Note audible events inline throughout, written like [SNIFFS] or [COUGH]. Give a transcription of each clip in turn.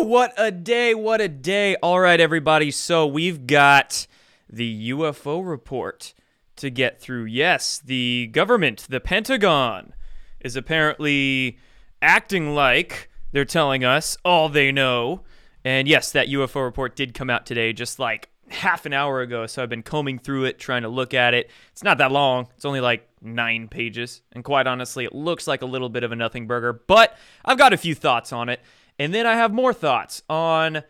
What a day! What a day! All right, everybody. So we've got the UFO report to get through. Yes, the government, the Pentagon, is apparently acting like they're telling us all they know. And yes, that UFO report did come out today, just like half an hour ago. So I've been combing through it, trying to look at it. It's not that long, it's only like nine pages. And quite honestly, it looks like a little bit of a nothing burger, but I've got a few thoughts on it. And then I have more thoughts on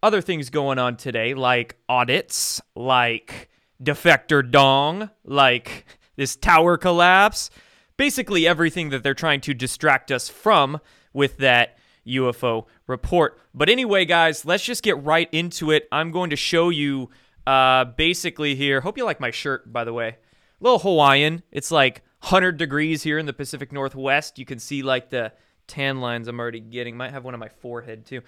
other things going on today, like audits, like defector dong, like this tower collapse. Basically, everything that they're trying to distract us from with that UFO report. But anyway, guys, let's just get right into it. I'm going to show you uh, basically here. Hope you like my shirt, by the way. A little Hawaiian. It's like 100 degrees here in the Pacific Northwest. You can see like the tan lines I'm already getting. Might have one on my forehead too.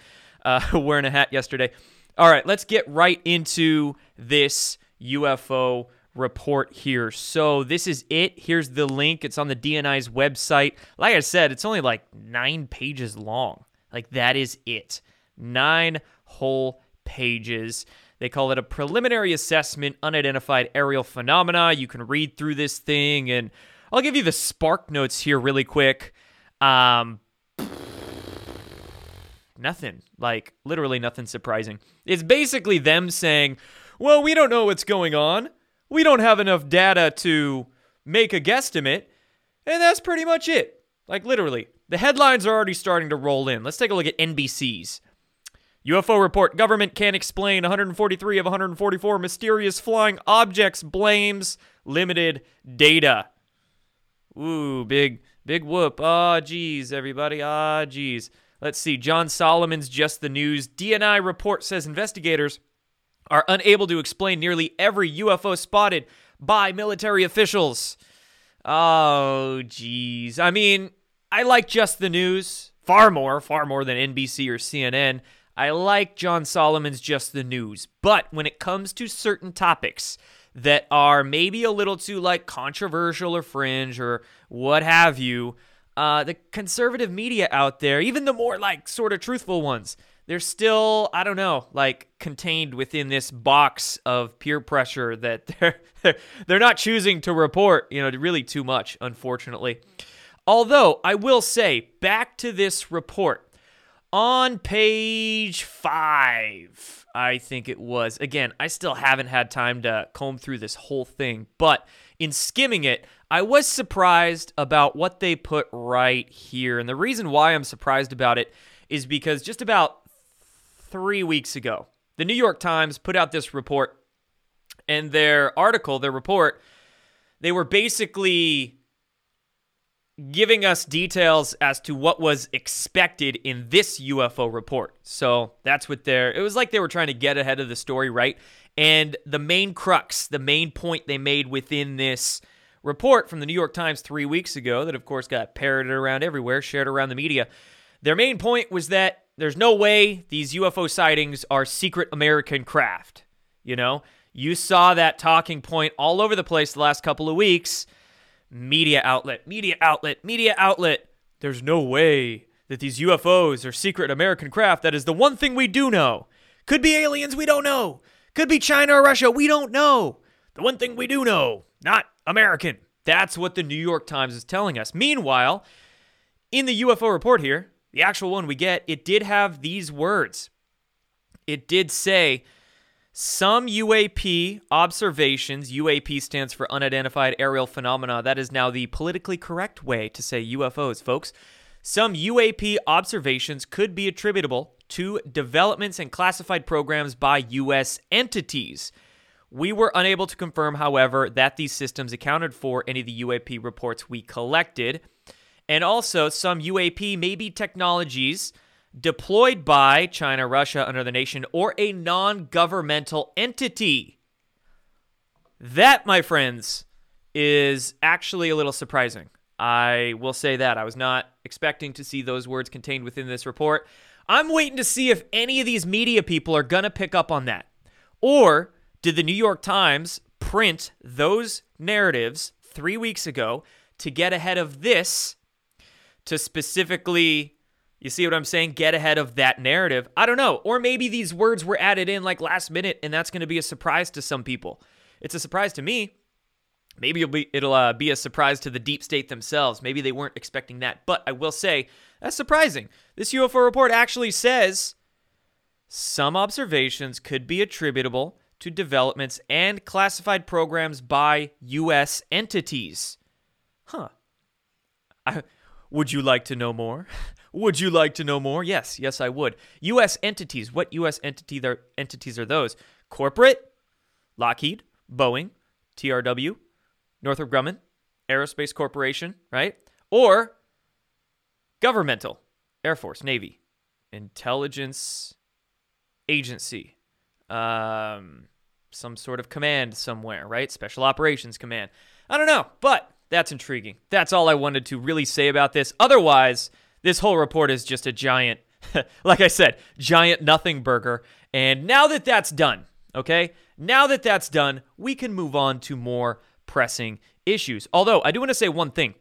Uh, [LAUGHS] wearing a hat yesterday. All right, let's get right into this UFO report here. So this is it. Here's the link. It's on the DNI's website. Like I said, it's only like nine pages long. Like that is it. Nine whole pages. They call it a preliminary assessment, unidentified aerial phenomena. You can read through this thing, and I'll give you the spark notes here really quick. Um, nothing. Like, literally nothing surprising. It's basically them saying, well, we don't know what's going on. We don't have enough data to make a guesstimate. And that's pretty much it. Like, literally. The headlines are already starting to roll in. Let's take a look at NBC's. UFO report government can't explain 143 of 144 mysterious flying objects blames limited data. Ooh, big, big whoop. Ah, oh, geez, everybody. Ah, oh, geez. Let's see. John Solomon's Just the News. DNI report says investigators are unable to explain nearly every UFO spotted by military officials. Oh, geez. I mean, I like Just the News far more, far more than NBC or CNN. I like John Solomon's Just the News. But when it comes to certain topics that are maybe a little too like controversial or fringe or what have you, uh, the conservative media out there, even the more like sort of truthful ones, they're still, I don't know, like contained within this box of peer pressure that [LAUGHS] they're they're not choosing to report, you know, really too much, unfortunately. Although I will say, back to this report on page five, I think it was. Again, I still haven't had time to comb through this whole thing, but in skimming it, I was surprised about what they put right here. And the reason why I'm surprised about it is because just about three weeks ago, the New York Times put out this report. And their article, their report, they were basically giving us details as to what was expected in this UFO report. So that's what they're, it was like they were trying to get ahead of the story, right? And the main crux, the main point they made within this report from the New York Times three weeks ago, that of course got parroted around everywhere, shared around the media, their main point was that there's no way these UFO sightings are secret American craft. You know, you saw that talking point all over the place the last couple of weeks. Media outlet, media outlet, media outlet. There's no way that these UFOs are secret American craft. That is the one thing we do know. Could be aliens, we don't know. Could be China or Russia. We don't know. The one thing we do know, not American. That's what the New York Times is telling us. Meanwhile, in the UFO report here, the actual one we get, it did have these words. It did say some UAP observations, UAP stands for unidentified aerial phenomena. That is now the politically correct way to say UFOs, folks. Some UAP observations could be attributable to developments and classified programs by U.S. entities. We were unable to confirm, however, that these systems accounted for any of the UAP reports we collected. And also, some UAP may be technologies deployed by China, Russia, another nation, or a non governmental entity. That, my friends, is actually a little surprising. I will say that. I was not expecting to see those words contained within this report. I'm waiting to see if any of these media people are going to pick up on that. Or did the New York Times print those narratives three weeks ago to get ahead of this to specifically You see what I'm saying? Get ahead of that narrative. I don't know. Or maybe these words were added in like last minute and that's going to be a surprise to some people. It's a surprise to me. Maybe it'll be it'll uh, be a surprise to the deep state themselves. Maybe they weren't expecting that. But I will say that's surprising. This UFO report actually says some observations could be attributable to developments and classified programs by U.S. entities. Huh. I, would you like to know more? [LAUGHS] would you like to know more? Yes, yes, I would. U.S. entities. What U.S. entity are, entities are those? Corporate, Lockheed, Boeing, TRW, Northrop Grumman, Aerospace Corporation, right? Or governmental, Air Force, Navy, intelligence agency, um, some sort of command somewhere, right? Special Operations Command. I don't know, but that's intriguing. That's all I wanted to really say about this. Otherwise, this whole report is just a giant, [LAUGHS] like I said, giant nothing burger. And now that that's done, okay, now that that's done, we can move on to more pressing issues. Although, I do want to say one thing.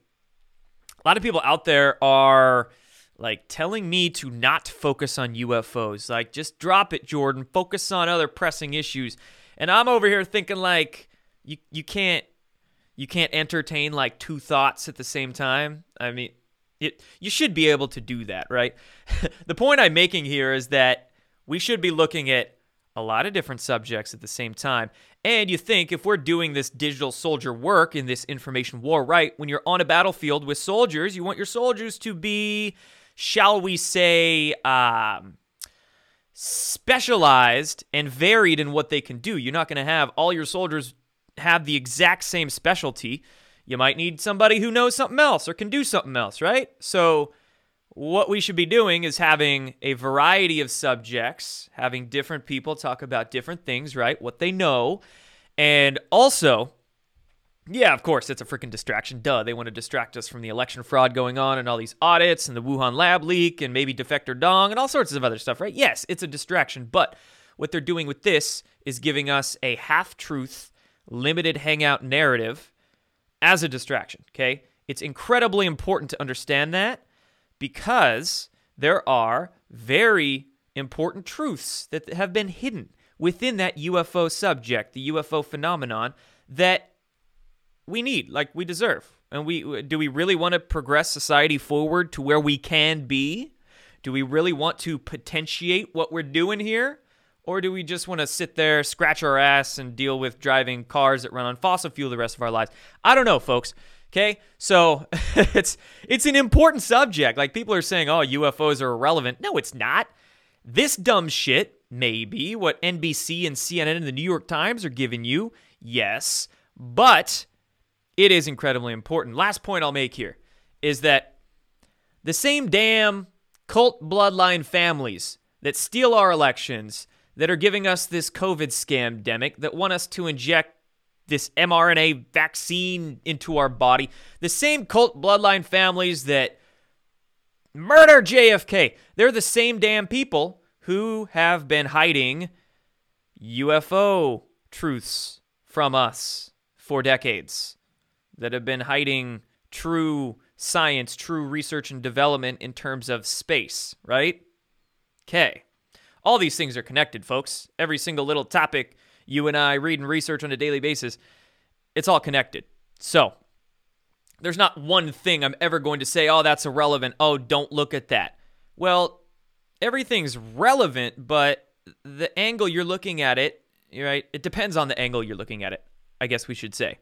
A lot of people out there are like telling me to not focus on UFOs. Like, just drop it, Jordan. Focus on other pressing issues. And I'm over here thinking like you you can't you can't entertain like two thoughts at the same time. I mean, it you should be able to do that, right? [LAUGHS] the point I'm making here is that we should be looking at a lot of different subjects at the same time. And you think if we're doing this digital soldier work in this information war, right? When you're on a battlefield with soldiers, you want your soldiers to be shall we say, um, specialized and varied in what they can do. You're not going to have all your soldiers have the exact same specialty. You might need somebody who knows something else or can do something else, right? So, what we should be doing is having a variety of subjects, having different people talk about different things, right? What they know. And also, yeah, of course, it's a freaking distraction. Duh. They want to distract us from the election fraud going on and all these audits and the Wuhan lab leak and maybe Defector Dong and all sorts of other stuff, right? Yes, it's a distraction. But what they're doing with this is giving us a half truth, limited hangout narrative as a distraction, okay? It's incredibly important to understand that because there are very important truths that have been hidden within that UFO subject, the UFO phenomenon, that we need, like we deserve. And we do we really want to progress society forward to where we can be? Do we really want to potentiate what we're doing here? Or do we just want to sit there, scratch our ass, and deal with driving cars that run on fossil fuel the rest of our lives? I don't know, folks. Okay, so [LAUGHS] it's it's an important subject. Like people are saying, "Oh, UFOs are irrelevant." No, it's not. This dumb shit, maybe what NBC and CNN and the New York Times are giving you, yes, but it is incredibly important. Last point I'll make here is that the same damn cult bloodline families that steal our elections, that are giving us this COVID scam demic, that want us to inject this mRNA vaccine into our body, the same cult bloodline families that murder JFK, they're the same damn people who have been hiding UFO truths from us for decades that have been hiding true science, true research and development in terms of space, right? Okay. All these things are connected, folks. Every single little topic you and I read and research on a daily basis, it's all connected. So, there's not one thing I'm ever going to say, oh, that's irrelevant. Oh, don't look at that. Well, everything's relevant, but the angle you're looking at it, right? It depends on the angle you're looking at it, I guess we should say.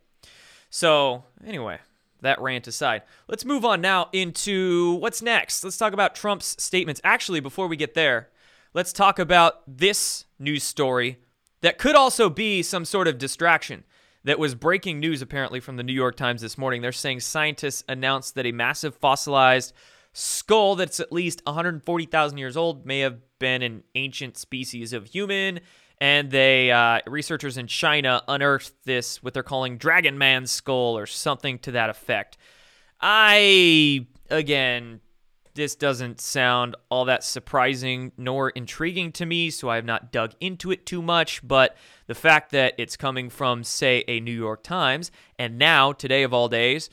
So, anyway, that rant aside, let's move on now into what's next. Let's talk about Trump's statements. Actually, before we get there, let's talk about this news story that could also be some sort of distraction. That was breaking news apparently from the New York Times this morning. They're saying scientists announced that a massive fossilized skull that's at least 140,000 years old may have been an ancient species of human and they uh, researchers in China unearthed this what they're calling Dragon Man skull or something to that effect. I again, this doesn't sound all that surprising nor intriguing to me, so I have not dug into it too much. But the fact that it's coming from, say, a New York Times, and now today of all days,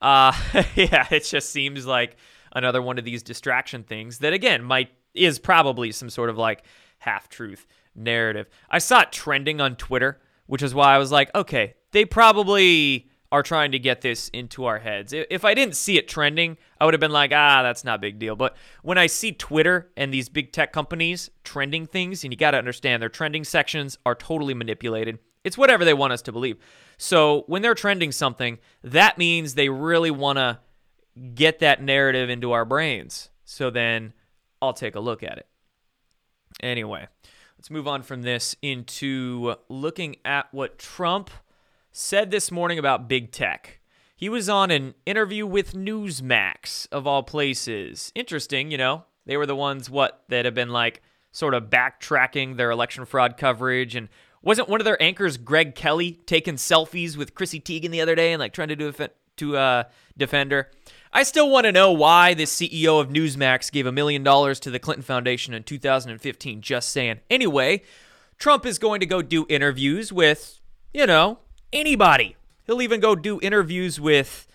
uh, [LAUGHS] yeah, it just seems like another one of these distraction things that again might is probably some sort of like half truth narrative. I saw it trending on Twitter, which is why I was like, okay, they probably are trying to get this into our heads. If I didn't see it trending, I would have been like, ah, that's not a big deal. But when I see Twitter and these big tech companies trending things, and you got to understand their trending sections are totally manipulated. It's whatever they want us to believe. So when they're trending something, that means they really want to get that narrative into our brains. So then I'll take a look at it. Anyway, let's move on from this into looking at what Trump said this morning about big tech. He was on an interview with Newsmax, of all places. Interesting, you know. They were the ones, what, that have been like sort of backtracking their election fraud coverage. And wasn't one of their anchors, Greg Kelly, taking selfies with Chrissy Teigen the other day and like trying to do a, to uh, defend her? I still want to know why the CEO of Newsmax gave a million dollars to the Clinton Foundation in 2015. Just saying. Anyway, Trump is going to go do interviews with, you know, anybody. He'll even go do interviews with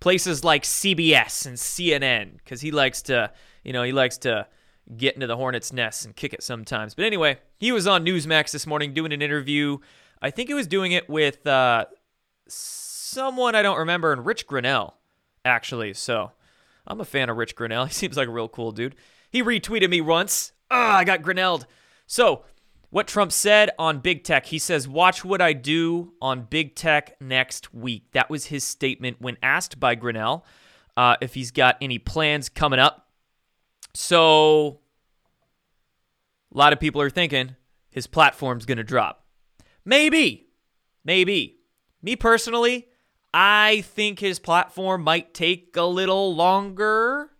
places like CBS and CNN because he likes to, you know, he likes to get into the hornet's nest and kick it sometimes. But anyway, he was on Newsmax this morning doing an interview. I think he was doing it with uh, someone I don't remember, and Rich Grenell, actually. So I'm a fan of Rich Grenell. [LAUGHS] He seems like a real cool dude. He retweeted me once. Ah, I got Grenelled. So what Trump said on big tech. He says, Watch what I do on big tech next week. That was his statement when asked by Grenell uh, if he's got any plans coming up. So, a lot of people are thinking his platform's going to drop. Maybe. Maybe. Me personally, I think his platform might take a little longer.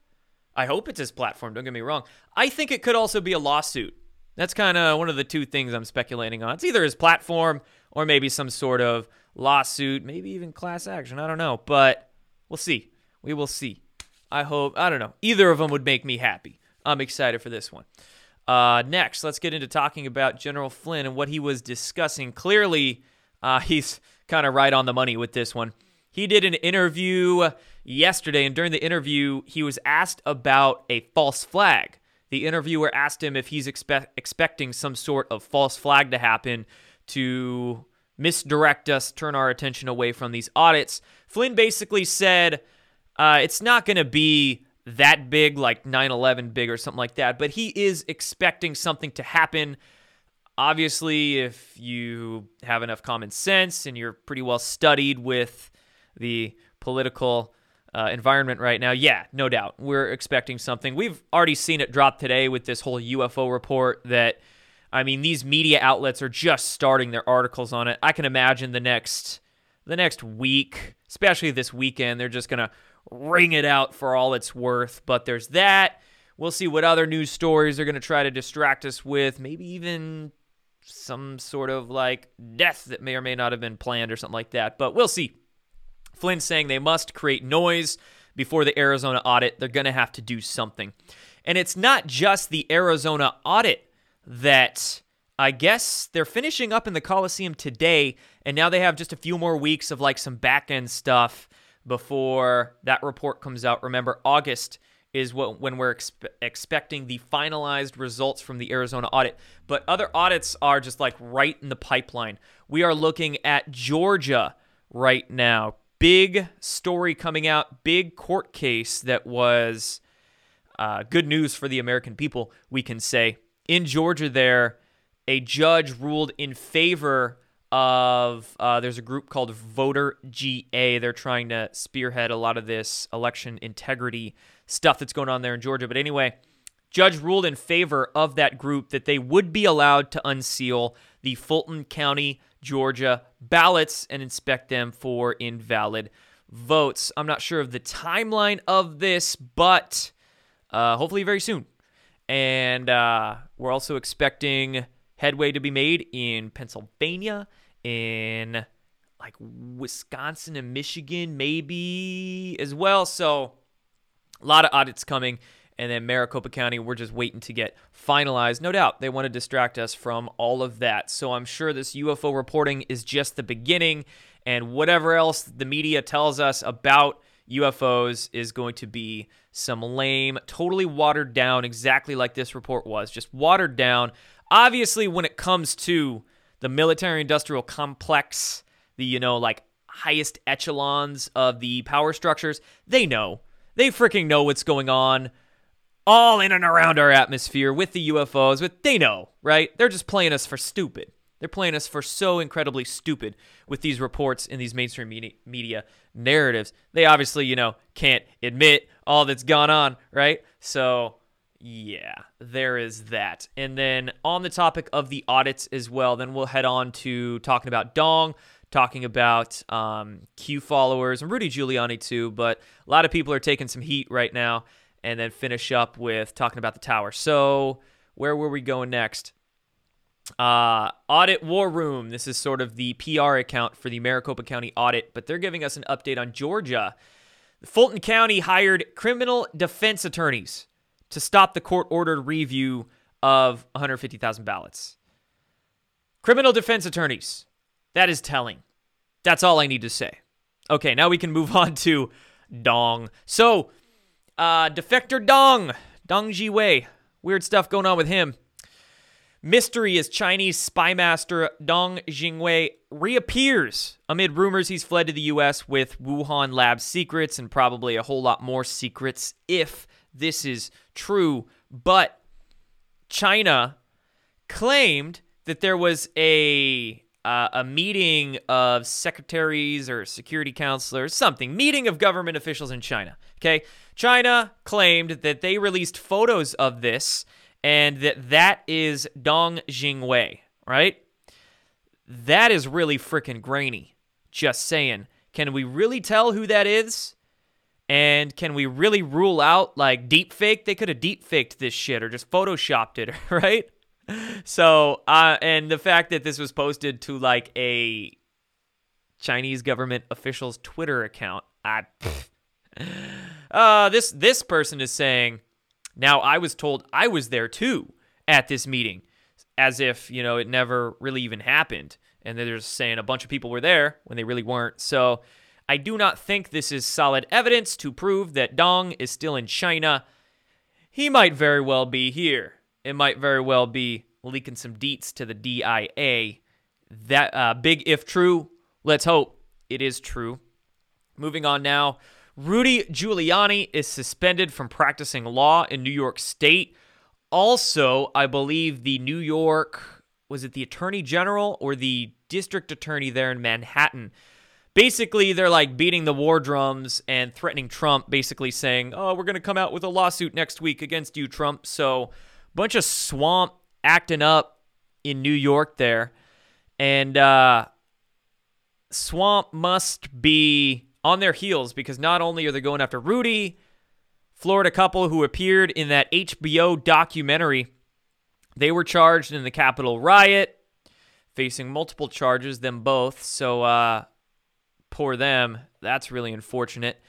I hope it's his platform, don't get me wrong. I think it could also be a lawsuit. That's kind of one of the two things I'm speculating on. It's either his platform or maybe some sort of lawsuit, maybe even class action. I don't know, but we'll see. We will see. I hope, I don't know. Either of them would make me happy. I'm excited for this one. Uh, next, let's get into talking about General Flynn and what he was discussing. Clearly, uh, [LAUGHS] he's kind of right on the money with this one. He did an interview yesterday, and during the interview, he was asked about a false flag. The interviewer asked him if he's expe- expecting some sort of false flag to happen to misdirect us, turn our attention away from these audits. Flynn basically said uh, it's not going to be that big, like 9 11 big or something like that, but he is expecting something to happen. Obviously, if you have enough common sense and you're pretty well studied with the political uh, environment right now, yeah, no doubt. We're expecting something. We've already seen it drop today with this whole UFO report that, I mean, these media outlets are just starting their articles on it. I can imagine the next the next week, especially this weekend, they're just going to wring it out for all it's worth. But there's that. We'll see what other news stories they're going to try to distract us with, maybe even some sort of like death that may or may not have been planned or something like that. But we'll see. Flynn saying they must create noise before the Arizona audit. They're going to have to do something. And it's not just the Arizona audit that I guess they're finishing up in the Coliseum today, and now they have just a few more weeks of like some back end stuff before that report comes out. Remember, August is what when we're expe- expecting the finalized results from the Arizona audit. But other audits are just like right in the pipeline. We are looking at Georgia right now big story coming out, big court case that was uh, good news for the American people, we can say. In Georgia, there, a judge ruled in favor of, uh, there's a group called Voter GA. They're trying to spearhead a lot of this election integrity stuff that's going on there in Georgia. But anyway, judge ruled in favor of that group that they would be allowed to unseal the Fulton County Georgia ballots and inspect them for invalid votes. I'm not sure of the timeline of this, but uh, hopefully very soon. And uh, we're also expecting headway to be made in Pennsylvania, in like Wisconsin and Michigan, maybe as well. So a lot of audits coming and then Maricopa County, we're just waiting to get finalized. No doubt they want to distract us from all of that. So I'm sure this UFO reporting is just the beginning, and whatever else the media tells us about UFOs is going to be some lame, totally watered down, exactly like this report was, just watered down. Obviously, when it comes to the military industrial complex, the, you know, like highest echelons of the power structures, they know. They freaking know what's going on all in and around our atmosphere with the UFOs, but they know, right? They're just playing us for stupid. They're playing us for so incredibly stupid with these reports in these mainstream media, narratives. They obviously, you know, can't admit all that's gone on, right? So, yeah, there is that. And then on the topic of the audits as well, then we'll head on to talking about Dong, talking about um, Q followers and Rudy Giuliani too. But a lot of people are taking some heat right now and then finish up with talking about the tower. So, where were we going next? Uh, audit War Room. This is sort of the PR account for the Maricopa County audit, but they're giving us an update on Georgia. Fulton County hired criminal defense attorneys to stop the court ordered review of 150,000 ballots. Criminal defense attorneys. That is telling. That's all I need to say. Okay, now we can move [LAUGHS] on to Dong. So, uh, Defector Dong, Dong Jingwei. Weird stuff going on with him. Mystery as Chinese spy master Dong Jingwei reappears amid rumors he's fled to the U.S. with Wuhan lab secrets and probably a whole lot more secrets if this is true. But China claimed that there was a uh, a meeting of secretaries or security counselors, something, meeting of government officials in China. Okay. China claimed that they released photos of this and that that is Dong Jingwei, right? That is really freaking grainy. Just saying. Can we really tell who that is? And can we really rule out like deep fake? They could have deep faked this shit or just photoshopped it, [LAUGHS] right? So, uh, and the fact that this was posted to like a Chinese government official's Twitter account, I, uh, this this person is saying, now I was told I was there too at this meeting, as if you know it never really even happened, and they're just saying a bunch of people were there when they really weren't. So I do not think this is solid evidence to prove that Dong is still in China. He might very well be here. It might very well be leaking some deets to the DIA. That uh, big if true. Let's hope it is true. Moving on now. Rudy Giuliani is suspended from practicing law in New York State. Also, I believe the New York was it the Attorney General or the District Attorney there in Manhattan basically they're like beating the war drums and threatening Trump, basically saying, "Oh, we're going to come out with a lawsuit next week against you, Trump." So, bunch of swamp acting up in New York there, and uh, swamp must be on their heels because not only are they going after Rudy, Florida couple who appeared in that HBO documentary, they were charged in the Capitol riot, facing multiple charges, them both. So, uh, poor them. That's really unfortunate.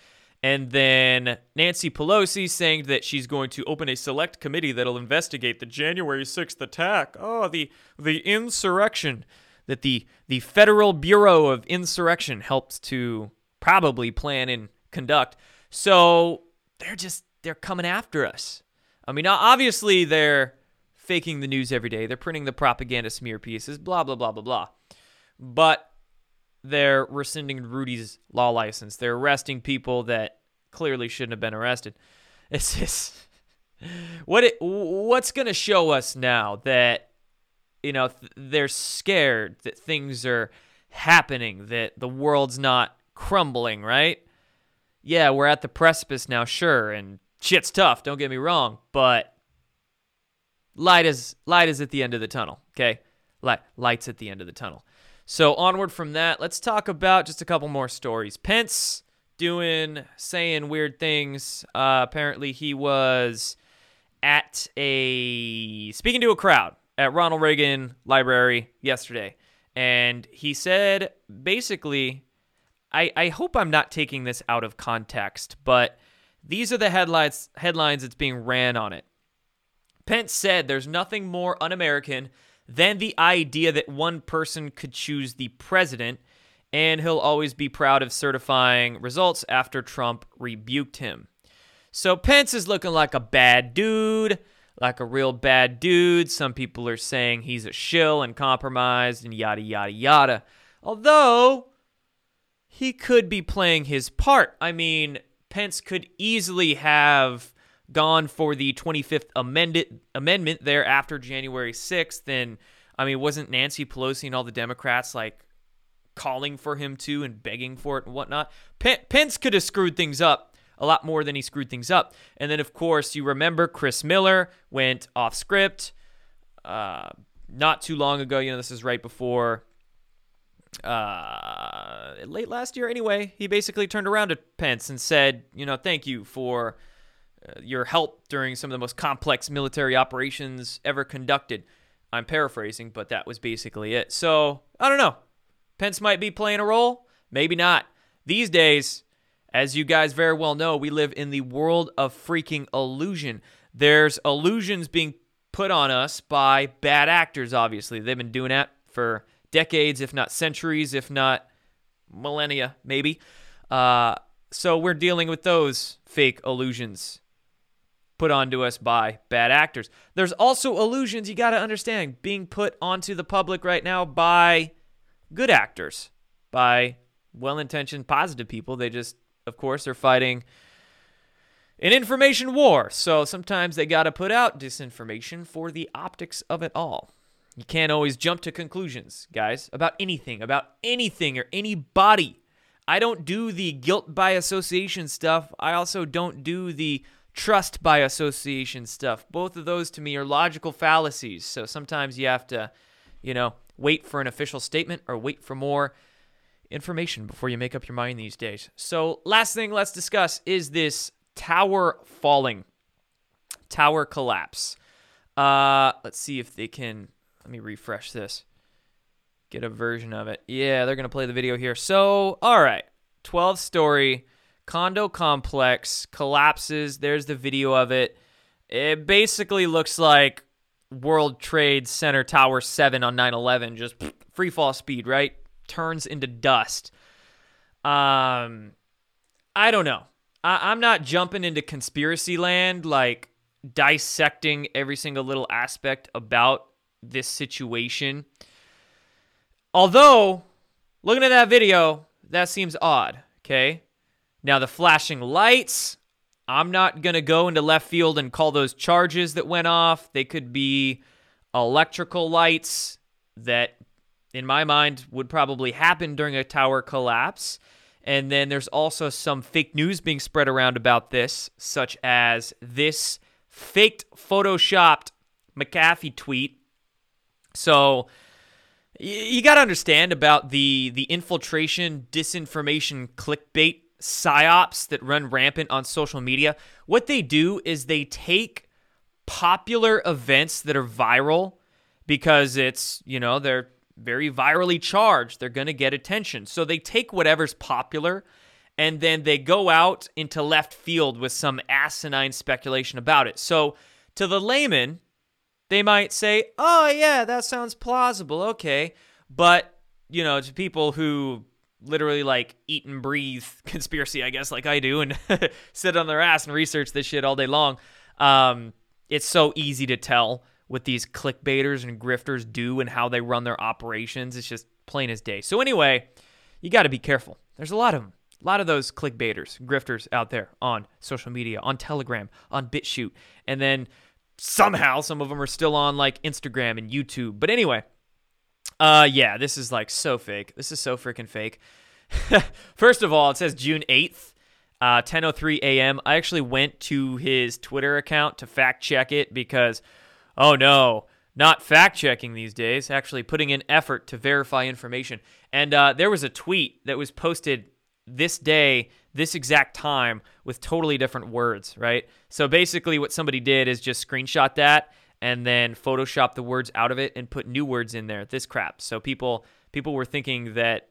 And then Nancy Pelosi saying that she's going to open a select committee that'll investigate the January 6th attack. Oh, the the insurrection that the the Federal Bureau of Insurrection helps to probably plan and conduct. So they're just they're coming after us. I mean, obviously they're faking the news every day. They're printing the propaganda smear pieces, blah blah blah blah blah. But they're rescinding Rudy's law license. They're arresting people that clearly shouldn't have been arrested. [LAUGHS] It's just what it what's going to show us now that you know th- they're scared that things are happening that the world's not crumbling, right? Yeah, we're at the precipice now, sure, and shit's tough, don't get me wrong, but light is light is at the end of the tunnel, okay? Light lights at the end of the tunnel. So onward from that, let's talk about just a couple more stories. Pence doing saying weird things. Uh, apparently, he was at a speaking to a crowd at Ronald Reagan Library yesterday, and he said basically, I I hope I'm not taking this out of context, but these are the headlines headlines that's being ran on it. Pence said there's nothing more un-American than the idea that one person could choose the president. and he'll always be proud of certifying results after Trump rebuked him. So Pence is looking like a bad dude, like a real bad dude. Some people are saying he's a shill and compromised and yada, yada, yada. Although he could be playing his part. I mean, Pence could easily have gone for the 25th amended, amendment there after January 6th. And I mean, wasn't Nancy Pelosi and all the Democrats like calling for him to and begging for it and whatnot? Pence could have screwed things up a lot more than he screwed things up. And then, of course, you remember Chris Miller went off script uh, not too long ago. You know, this is right before uh, late last year anyway. He basically turned around to Pence and said, you know, thank you for uh, your help during some of the most complex military operations ever conducted. I'm paraphrasing, but that was basically it. So, I don't know. Pence might be playing a role, maybe not. These days, as you guys very well know, we live in the world of freaking illusion. There's illusions being put on us by bad actors, obviously. They've been doing that for decades, if not centuries, if not millennia, maybe. Uh, so we're dealing with those fake illusions put onto us by bad actors. There's also illusions you got to understand being put onto the public right now by good actors, by well intentioned, positive people. They just, of course, are fighting an information war. So sometimes they got to put out disinformation for the optics of it all. You can't always jump to conclusions, guys, about anything, about anything or anybody. I don't do the guilt by association stuff. I also don't do the trust by association stuff. Both of those to me are logical fallacies. So sometimes you have to, you know, wait for an official statement or wait for more information before you make up your mind these days. So, last thing let's discuss is this tower falling, tower collapse. Uh, let's see if they can let me refresh this. Get a version of it. Yeah, they're going to play the video here. So, all right. 12 story condo complex collapses. There's the video of it. It basically looks like World Trade Center Tower 7 on 9 11, just [SNIFFS] free fall speed, right? Turns into dust. Um, I don't know. I- I'm not jumping into conspiracy land, like dissecting every single little aspect about this situation. Although, looking at that video, that seems odd, okay? Now, the flashing lights, I'm not going to go into left field and call those charges that went off. They could be electrical lights that, in my mind, would probably happen during a tower collapse. And then there's also some fake news being spread around about this, such as this faked, photoshopped McAfee tweet so you got to understand about the the infiltration, disinformation, clickbait psyops that run rampant on social media. What they do is they take popular events that are viral because it's, you know, they're very virally charged. They're going to get attention. So they take whatever's popular and then they go out into left field with some asinine speculation about it. So to the layman, they might say, "Oh yeah, that sounds plausible." Okay, but you know, to people who literally like eat and breathe [LAUGHS] conspiracy, I guess, like I do, and [LAUGHS] sit on their ass and research this shit all day long, um, it's so easy to tell what these clickbaiters and grifters do and how they run their operations. It's just plain as day. So anyway, you got to be careful. There's a lot of them. A lot of those clickbaiters, grifters out there on social media, on Telegram, on BitChute. And then somehow some of them are still on like Instagram and YouTube. But anyway, uh yeah, this is like so fake. This is so freaking fake. [LAUGHS] First of all, it says June 8th, uh 10:03 a.m. I actually went to his Twitter account to fact check it because oh no, not fact checking these days, actually putting in effort to verify information. And uh, there was a tweet that was posted this day, this exact time with totally different words, right? So basically, what somebody did is just screenshot that and then Photoshop the words out of it and put new words in there. This crap. So people people were thinking that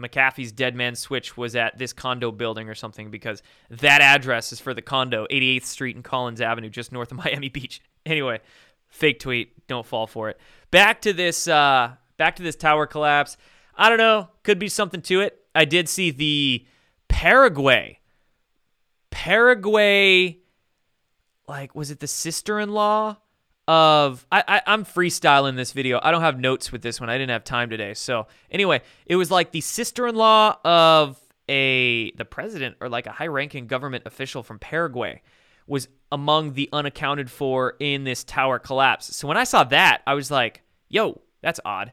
McAfee's dead man switch was at this condo building or something because that address is for the condo, 88th Street and Collins Avenue, just north of [LAUGHS] Miami Beach. Anyway, fake tweet. Don't fall for it. Back to this. Uh, back to this tower collapse. I don't know. Could be something to it. I did see the Paraguay. Paraguay, like, was it the sister in law of. I, I, I'm freestyling this video. I don't have notes with this one. I didn't have time today. So, anyway, it was like the sister in law of a the president or like a high ranking government official from Paraguay was among the unaccounted for in this tower collapse. So when I saw that, I was like, yo, that's odd.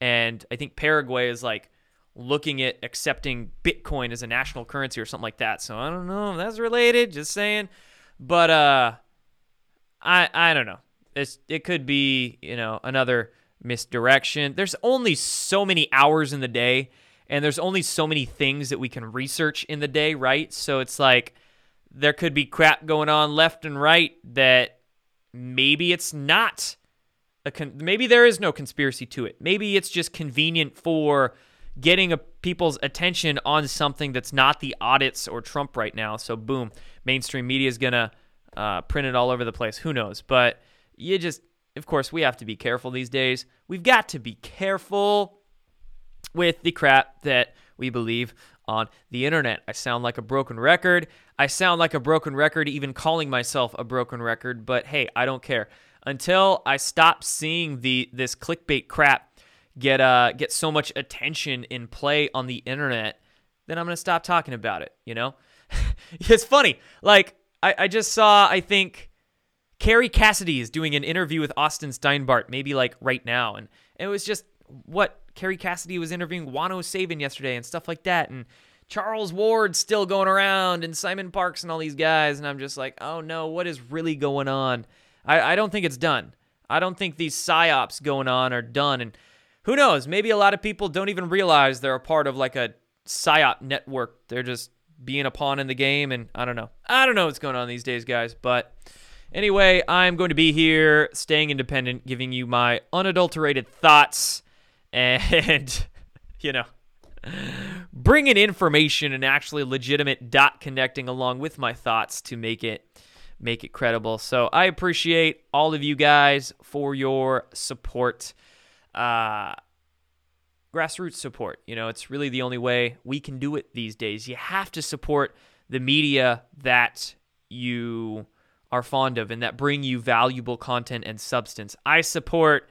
And I think Paraguay is like looking at accepting Bitcoin as a national currency or something like that. So I don't know if that's related, just saying. But uh I I don't know. It's it could be, you know, another misdirection. There's only so many hours in the day and there's only so many things that we can research in the day, right? So it's like there could be crap going on left and right that maybe it's not a con- maybe there is no conspiracy to it. Maybe it's just convenient for getting a, people's attention on something that's not the audits or Trump right now. So boom, mainstream media is gonna uh, print it all over the place. Who knows? But you just, of course, we have to be careful these days. We've got to be careful with the crap that we believe on the internet. I sound like a broken record. I sound like a broken record, even calling myself a broken record. But hey, I don't care until I stop seeing the this clickbait crap get uh get so much attention in play on the internet, then I'm gonna stop talking about it. You know, [LAUGHS] it's funny. Like I, I just saw, I think Kerry Cassidy is doing an interview with Austin Steinbart, maybe like right now, and it was just what Kerry Cassidy was interviewing Juan O'Savin yesterday and stuff like that, and Charles Ward still going around and Simon Parkes and all these guys, and I'm just like, oh no, what is really going on? I, I don't think it's done. I don't think these psyops going on are done. And who knows? Maybe a lot of people don't even realize they're a part of like a psyop network. They're just being a pawn in the game. And I don't know. I don't know what's going on these days, guys. But anyway, I'm going to be here, staying independent, giving you my unadulterated thoughts and, [LAUGHS] you know, bringing information and actually legitimate dot connecting along with my thoughts to make it make it credible. So I appreciate all of you guys for your support. Uh, grassroots support. You know, it's really the only way we can do it these days. You have to support the media that you are fond of and that bring you valuable content and substance. I support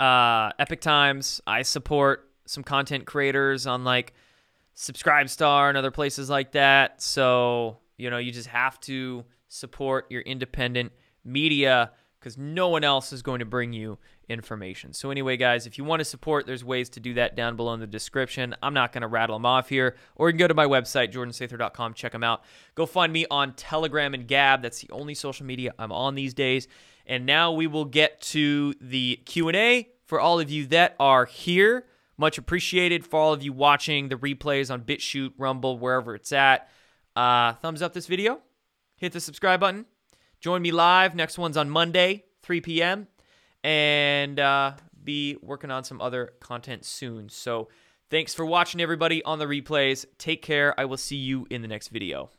uh, Epoch Times. I support some content creators on like Subscribestar and other places like that. So you know, you just have to support your independent media because no one else is going to bring you information. So, anyway, guys, if you want to support, there's ways to do that down below in the description. I'm not going to rattle them off here. Or you can go to my website, jordansather.com, check them out. Go find me on Telegram and Gab. That's the only social media I'm on these days. And now we will get to the Q&A for all of you that are here. Much appreciated for all of you watching the replays on BitChute, Rumble, wherever it's at. Uh, thumbs up this video, hit the subscribe button. Join me live. Next one's on Monday, 3 p.m. And uh, be working on some other content soon. So thanks for watching, everybody, on the replays. Take care. I will see you in the next video.